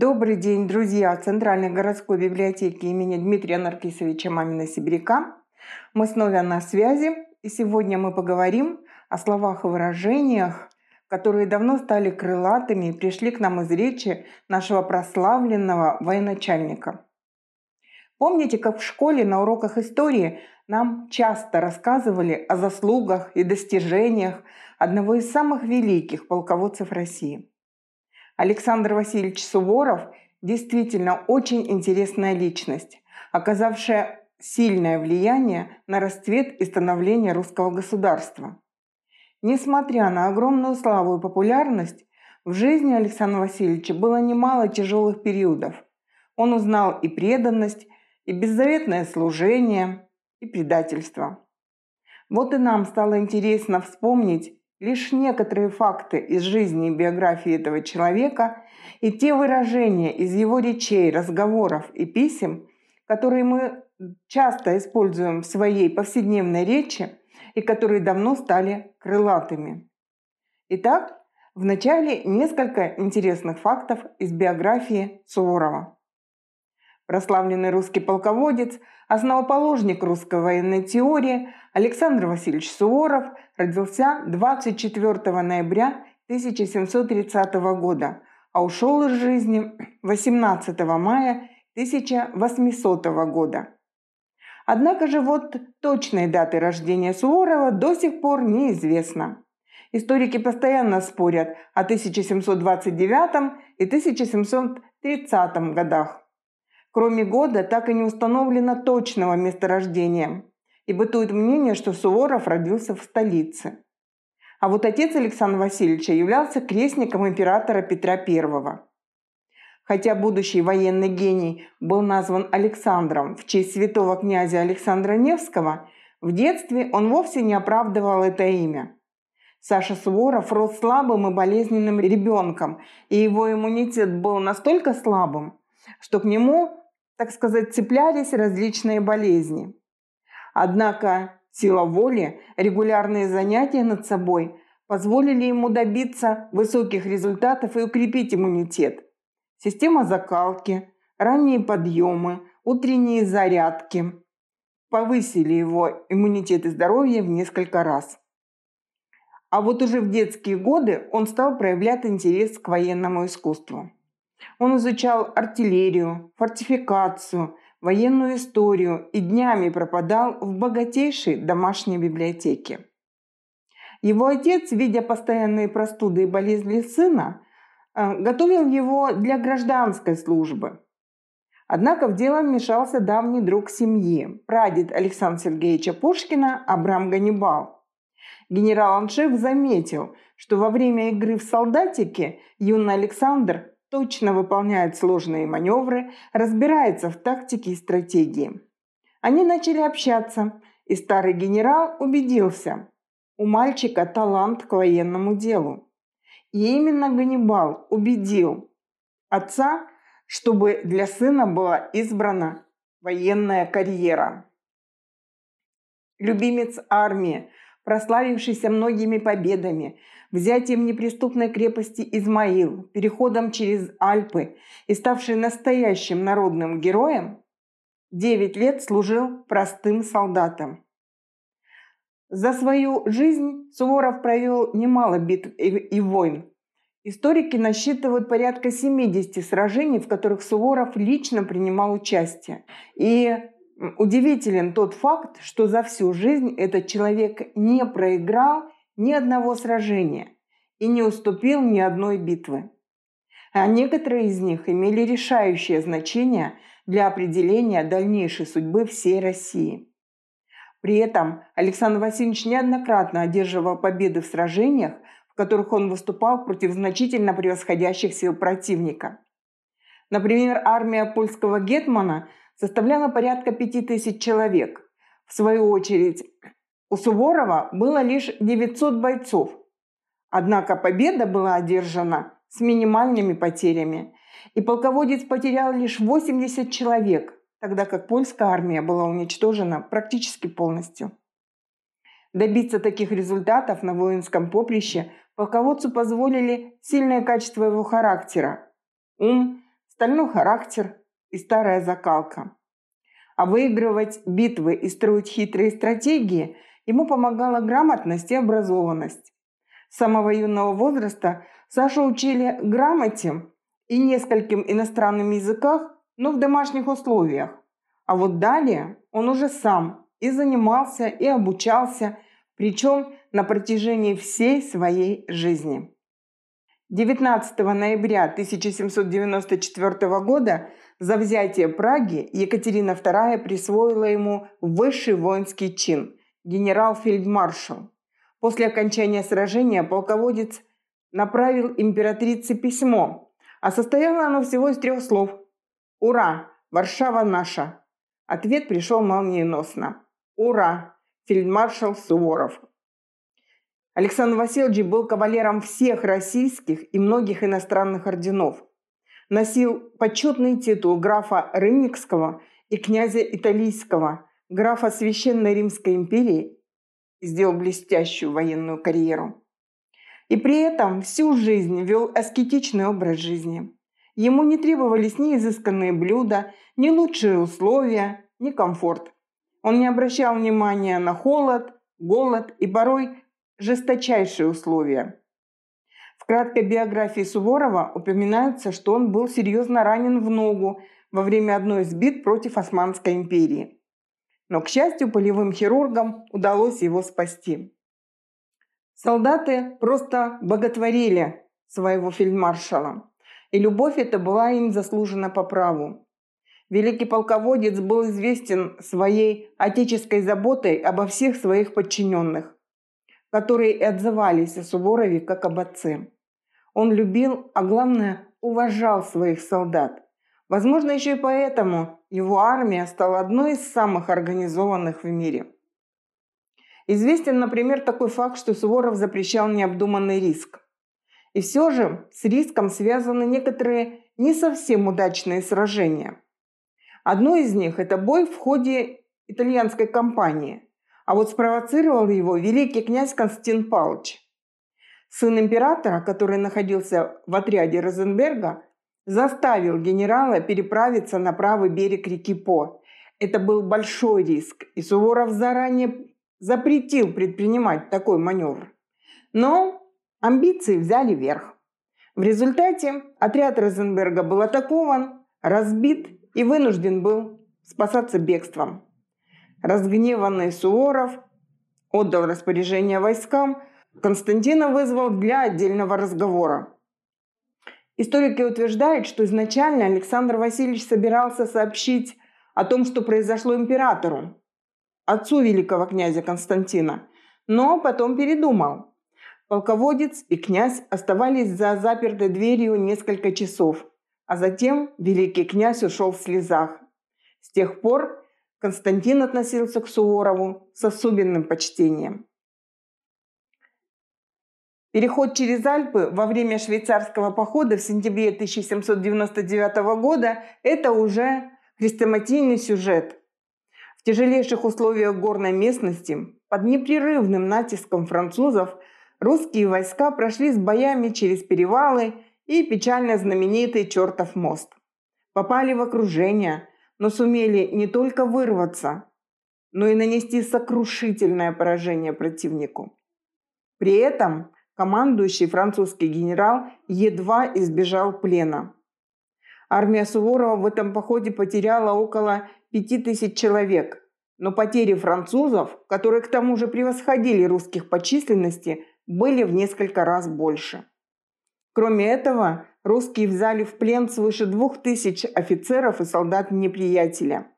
Добрый день, друзья Центральной городской библиотеки имени Дмитрия Наркисовича Мамина-Сибиряка. Мы снова на связи, и сегодня мы поговорим о словах и выражениях, которые давно стали крылатыми и пришли к нам из речи нашего прославленного военачальника. Помните, как в школе на уроках истории нам часто рассказывали о заслугах и достижениях одного из самых великих полководцев России – Александр Васильевич Суворов действительно очень интересная личность, оказавшая сильное влияние на расцвет и становление русского государства. Несмотря на огромную славу и популярность, в жизни Александра Васильевича было немало тяжелых периодов. Он узнал и преданность, и беззаветное служение, и предательство. Вот и нам стало интересно вспомнить лишь некоторые факты из жизни и биографии этого человека и те выражения из его речей, разговоров и писем, которые мы часто используем в своей повседневной речи и которые давно стали крылатыми. Итак, вначале несколько интересных фактов из биографии Суворова. Прославленный русский полководец, основоположник русской военной теории Александр Васильевич Суворов родился 24 ноября 1730 года, а ушел из жизни 18 мая 1800 года. Однако же вот точной даты рождения Суворова до сих пор неизвестно. Историки постоянно спорят о 1729 и 1730 годах. Кроме года так и не установлено точного месторождения, и бытует мнение, что Суворов родился в столице. А вот отец Александра Васильевича являлся крестником императора Петра I. Хотя будущий военный гений был назван Александром в честь святого князя Александра Невского, в детстве он вовсе не оправдывал это имя. Саша Суворов рос слабым и болезненным ребенком, и его иммунитет был настолько слабым, что к нему так сказать, цеплялись различные болезни. Однако сила воли, регулярные занятия над собой позволили ему добиться высоких результатов и укрепить иммунитет. Система закалки, ранние подъемы, утренние зарядки повысили его иммунитет и здоровье в несколько раз. А вот уже в детские годы он стал проявлять интерес к военному искусству. Он изучал артиллерию, фортификацию, военную историю и днями пропадал в богатейшей домашней библиотеке. Его отец, видя постоянные простуды и болезни сына, э, готовил его для гражданской службы. Однако в дело вмешался давний друг семьи, прадед Александра Сергеевича Пушкина Абрам Ганнибал. Генерал-аншеф заметил, что во время игры в солдатике юный Александр точно выполняет сложные маневры, разбирается в тактике и стратегии. Они начали общаться, и старый генерал убедился, у мальчика талант к военному делу. И именно Ганнибал убедил отца, чтобы для сына была избрана военная карьера. Любимец армии, прославившийся многими победами, взятием неприступной крепости Измаил, переходом через Альпы и ставший настоящим народным героем, девять лет служил простым солдатом. За свою жизнь Суворов провел немало битв и войн. Историки насчитывают порядка 70 сражений, в которых Суворов лично принимал участие. И удивителен тот факт, что за всю жизнь этот человек не проиграл ни одного сражения и не уступил ни одной битвы. А некоторые из них имели решающее значение для определения дальнейшей судьбы всей России. При этом Александр Васильевич неоднократно одерживал победы в сражениях, в которых он выступал против значительно превосходящих сил противника. Например, армия польского гетмана составляла порядка 5000 человек. В свою очередь, у Суворова было лишь 900 бойцов. Однако победа была одержана с минимальными потерями, и полководец потерял лишь 80 человек, тогда как польская армия была уничтожена практически полностью. Добиться таких результатов на воинском поприще полководцу позволили сильное качество его характера – ум, стальной характер и старая закалка. А выигрывать битвы и строить хитрые стратегии ему помогала грамотность и образованность. С самого юного возраста Сашу учили грамоте и нескольким иностранным языках, но в домашних условиях. А вот далее он уже сам и занимался, и обучался, причем на протяжении всей своей жизни. 19 ноября 1794 года за взятие Праги Екатерина II присвоила ему высший воинский чин – генерал-фельдмаршал. После окончания сражения полководец направил императрице письмо, а состояло оно всего из трех слов «Ура! Варшава наша!». Ответ пришел молниеносно. «Ура! Фельдмаршал Суворов!» Александр Васильевич был кавалером всех российских и многих иностранных орденов. Носил почетный титул графа Рымникского и князя Италийского, графа Священной Римской империи сделал блестящую военную карьеру. И при этом всю жизнь вел аскетичный образ жизни. Ему не требовались ни изысканные блюда, ни лучшие условия, ни комфорт. Он не обращал внимания на холод, голод и порой жесточайшие условия. В краткой биографии Суворова упоминается, что он был серьезно ранен в ногу во время одной из бит против Османской империи. Но, к счастью, полевым хирургам удалось его спасти. Солдаты просто боготворили своего фельдмаршала, и любовь эта была им заслужена по праву. Великий полководец был известен своей отеческой заботой обо всех своих подчиненных которые и отзывались о Суворове как об отце. Он любил, а главное, уважал своих солдат. Возможно, еще и поэтому его армия стала одной из самых организованных в мире. Известен, например, такой факт, что Суворов запрещал необдуманный риск. И все же с риском связаны некоторые не совсем удачные сражения. Одно из них – это бой в ходе итальянской кампании – а вот спровоцировал его великий князь Константин Павлович. Сын императора, который находился в отряде Розенберга, заставил генерала переправиться на правый берег реки По. Это был большой риск, и Суворов заранее запретил предпринимать такой маневр. Но амбиции взяли верх. В результате отряд Розенберга был атакован, разбит и вынужден был спасаться бегством. Разгневанный Суворов отдал распоряжение войскам, Константина вызвал для отдельного разговора. Историки утверждают, что изначально Александр Васильевич собирался сообщить о том, что произошло императору, отцу великого князя Константина, но потом передумал. Полководец и князь оставались за запертой дверью несколько часов, а затем великий князь ушел в слезах. С тех пор Константин относился к Суворову с особенным почтением. Переход через Альпы во время швейцарского похода в сентябре 1799 года – это уже хрестоматийный сюжет. В тяжелейших условиях горной местности, под непрерывным натиском французов, русские войска прошли с боями через перевалы и печально знаменитый Чертов мост. Попали в окружение, но сумели не только вырваться, но и нанести сокрушительное поражение противнику. При этом командующий французский генерал едва избежал плена. Армия Суворова в этом походе потеряла около 5000 человек, но потери французов, которые к тому же превосходили русских по численности, были в несколько раз больше. Кроме этого, русские взяли в плен свыше двух тысяч офицеров и солдат неприятеля.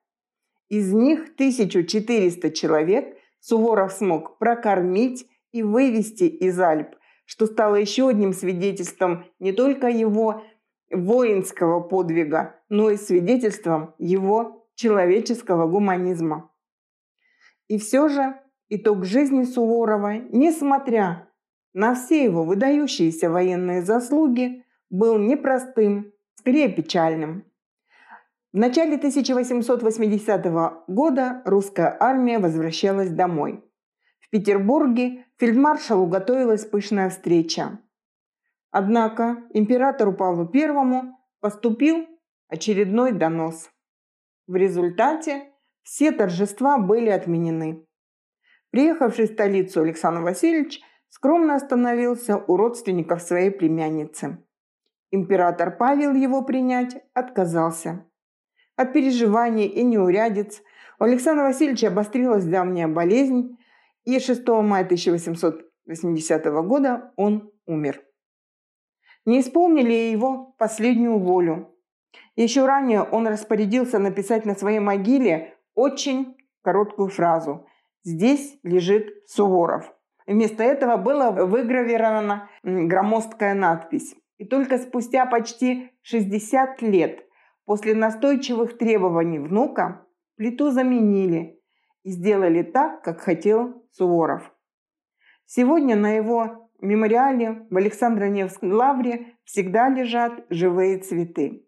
Из них 1400 человек Суворов смог прокормить и вывести из Альп, что стало еще одним свидетельством не только его воинского подвига, но и свидетельством его человеческого гуманизма. И все же итог жизни Суворова, несмотря на все его выдающиеся военные заслуги, был непростым, скорее печальным. В начале 1880 года русская армия возвращалась домой. В Петербурге фельдмаршалу готовилась пышная встреча. Однако императору Павлу I поступил очередной донос. В результате все торжества были отменены. Приехавший в столицу Александр Васильевич скромно остановился у родственников своей племянницы. Император Павел его принять отказался. От переживаний и неурядиц у Александра Васильевича обострилась давняя болезнь, и 6 мая 1880 года он умер. Не исполнили его последнюю волю. Еще ранее он распорядился написать на своей могиле очень короткую фразу «Здесь лежит Суворов». Вместо этого была выгравирована громоздкая надпись. И только спустя почти 60 лет после настойчивых требований внука плиту заменили и сделали так, как хотел Суворов. Сегодня на его мемориале в Александро-Невской лавре всегда лежат живые цветы.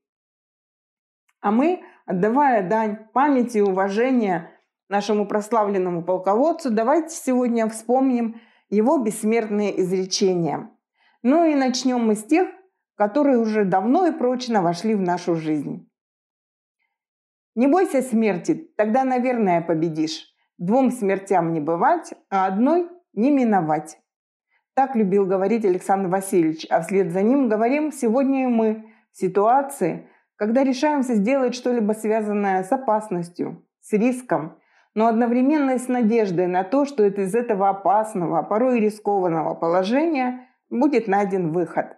А мы, отдавая дань памяти и уважения нашему прославленному полководцу, давайте сегодня вспомним его бессмертные изречения. Ну и начнем мы с тех, которые уже давно и прочно вошли в нашу жизнь. Не бойся смерти, тогда, наверное, победишь. Двум смертям не бывать, а одной не миновать. Так любил говорить Александр Васильевич, а вслед за ним говорим сегодня и мы в ситуации, когда решаемся сделать что-либо связанное с опасностью, с риском, но одновременно с надеждой на то, что из этого опасного, а порой рискованного положения будет найден выход.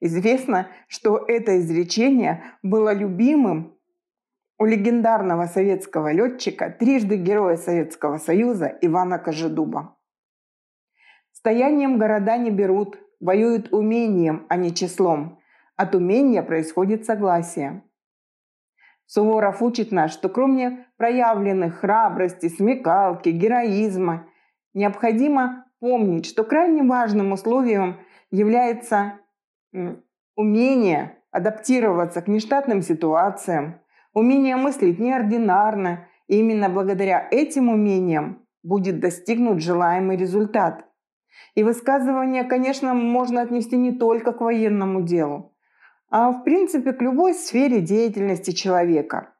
Известно, что это изречение было любимым у легендарного советского летчика, трижды героя Советского Союза Ивана Кожедуба. Стоянием города не берут, воюют умением, а не числом. От умения происходит согласие. Суворов учит нас, что кроме проявленных храбрости, смекалки, героизма, необходимо помнить, что крайне важным условием является умение адаптироваться к нештатным ситуациям, умение мыслить неординарно, и именно благодаря этим умениям будет достигнут желаемый результат. И высказывание, конечно, можно отнести не только к военному делу, а в принципе к любой сфере деятельности человека.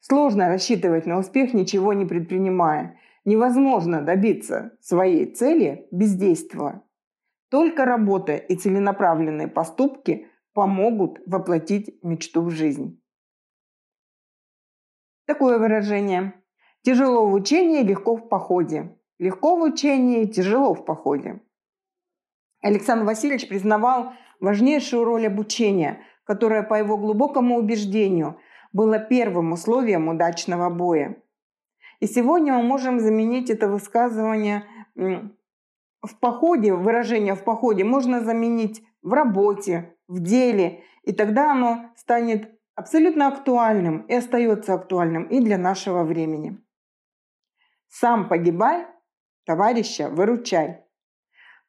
Сложно рассчитывать на успех, ничего не предпринимая. Невозможно добиться своей цели бездействуя. Только работа и целенаправленные поступки помогут воплотить мечту в жизнь. Такое выражение. Тяжело в учении, легко в походе. Легко в учении, тяжело в походе. Александр Васильевич признавал важнейшую роль обучения, которое, по его глубокому убеждению, было первым условием удачного боя. И сегодня мы можем заменить это высказывание в походе, выражение в походе можно заменить в работе, в деле, и тогда оно станет абсолютно актуальным и остается актуальным и для нашего времени. Сам погибай, товарища выручай.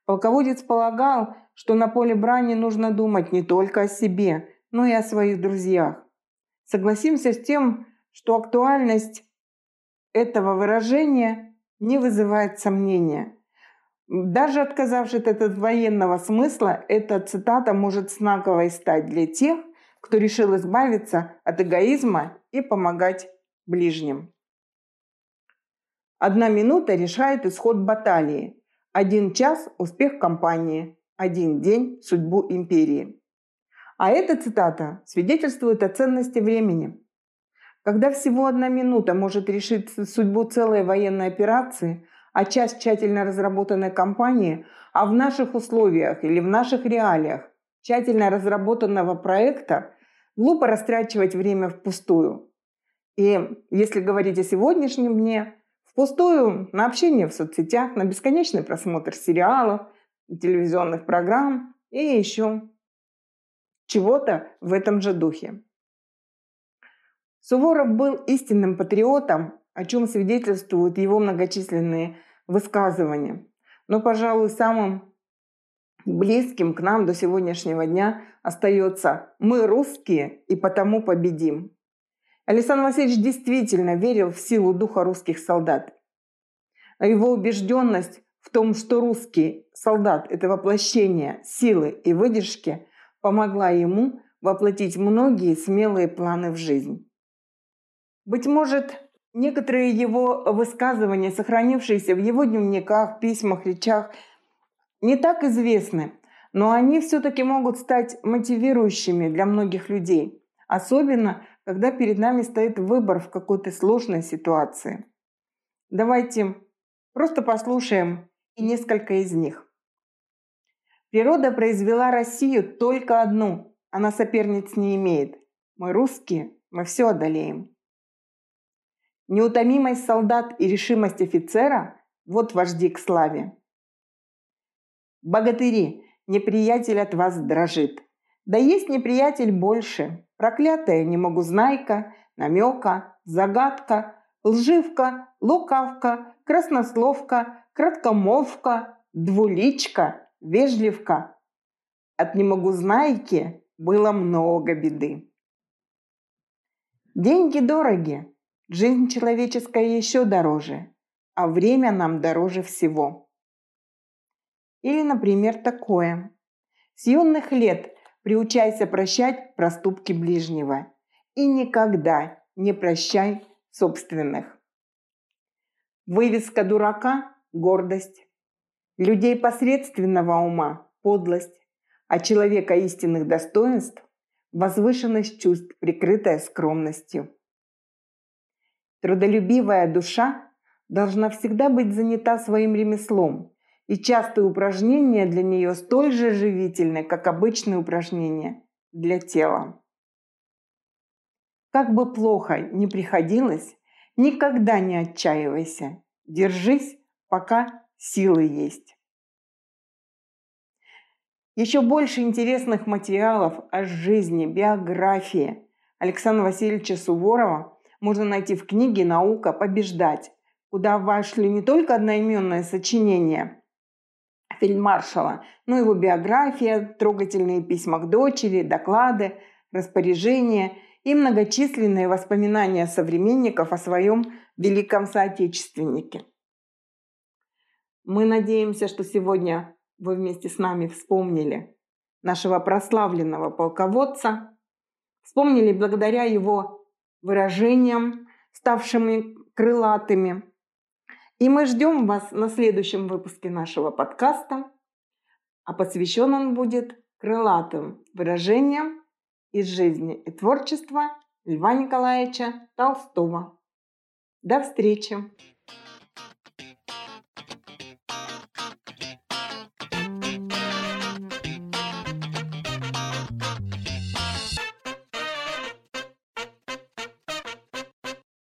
Полководец полагал, что на поле брани нужно думать не только о себе, но и о своих друзьях. Согласимся с тем, что актуальность этого выражения не вызывает сомнения – даже отказавшись от военного смысла, эта цитата может знаковой стать для тех, кто решил избавиться от эгоизма и помогать ближним. Одна минута решает исход баталии, один час – успех кампании, один день – судьбу империи. А эта цитата свидетельствует о ценности времени. Когда всего одна минута может решить судьбу целой военной операции – а часть тщательно разработанной кампании, а в наших условиях или в наших реалиях тщательно разработанного проекта глупо растрачивать время впустую. И если говорить о сегодняшнем дне, впустую на общение в соцсетях, на бесконечный просмотр сериалов, телевизионных программ и еще чего-то в этом же духе. Суворов был истинным патриотом о чем свидетельствуют его многочисленные высказывания. Но, пожалуй, самым близким к нам до сегодняшнего дня остается «Мы русские и потому победим». Александр Васильевич действительно верил в силу духа русских солдат. А его убежденность в том, что русский солдат – это воплощение силы и выдержки, помогла ему воплотить многие смелые планы в жизнь. Быть может, некоторые его высказывания, сохранившиеся в его дневниках, письмах, речах, не так известны, но они все-таки могут стать мотивирующими для многих людей, особенно когда перед нами стоит выбор в какой-то сложной ситуации. Давайте просто послушаем и несколько из них. Природа произвела Россию только одну, она соперниц не имеет. Мы русские, мы все одолеем. Неутомимость солдат и решимость офицера – вот вожди к славе. Богатыри, неприятель от вас дрожит. Да есть неприятель больше. Проклятая не могу знайка, намека, загадка, лживка, лукавка, краснословка, краткомовка, двуличка, вежливка. От не могу знайки было много беды. Деньги дороги, жизнь человеческая еще дороже, а время нам дороже всего. Или, например, такое. С юных лет приучайся прощать проступки ближнего и никогда не прощай собственных. Вывеска дурака – гордость. Людей посредственного ума – подлость, а человека истинных достоинств – возвышенность чувств, прикрытая скромностью. Трудолюбивая душа должна всегда быть занята своим ремеслом, и частые упражнения для нее столь же живительны, как обычные упражнения для тела. Как бы плохо ни приходилось, никогда не отчаивайся. Держись, пока силы есть. Еще больше интересных материалов о жизни, биографии Александра Васильевича Суворова можно найти в книге «Наука побеждать», куда вошли не только одноименное сочинение – фельдмаршала, но его биография, трогательные письма к дочери, доклады, распоряжения и многочисленные воспоминания современников о своем великом соотечественнике. Мы надеемся, что сегодня вы вместе с нами вспомнили нашего прославленного полководца, вспомнили благодаря его выражениям, ставшими крылатыми – и мы ждем вас на следующем выпуске нашего подкаста, а посвящен он будет крылатым выражениям из жизни и творчества Льва Николаевича Толстого. До встречи!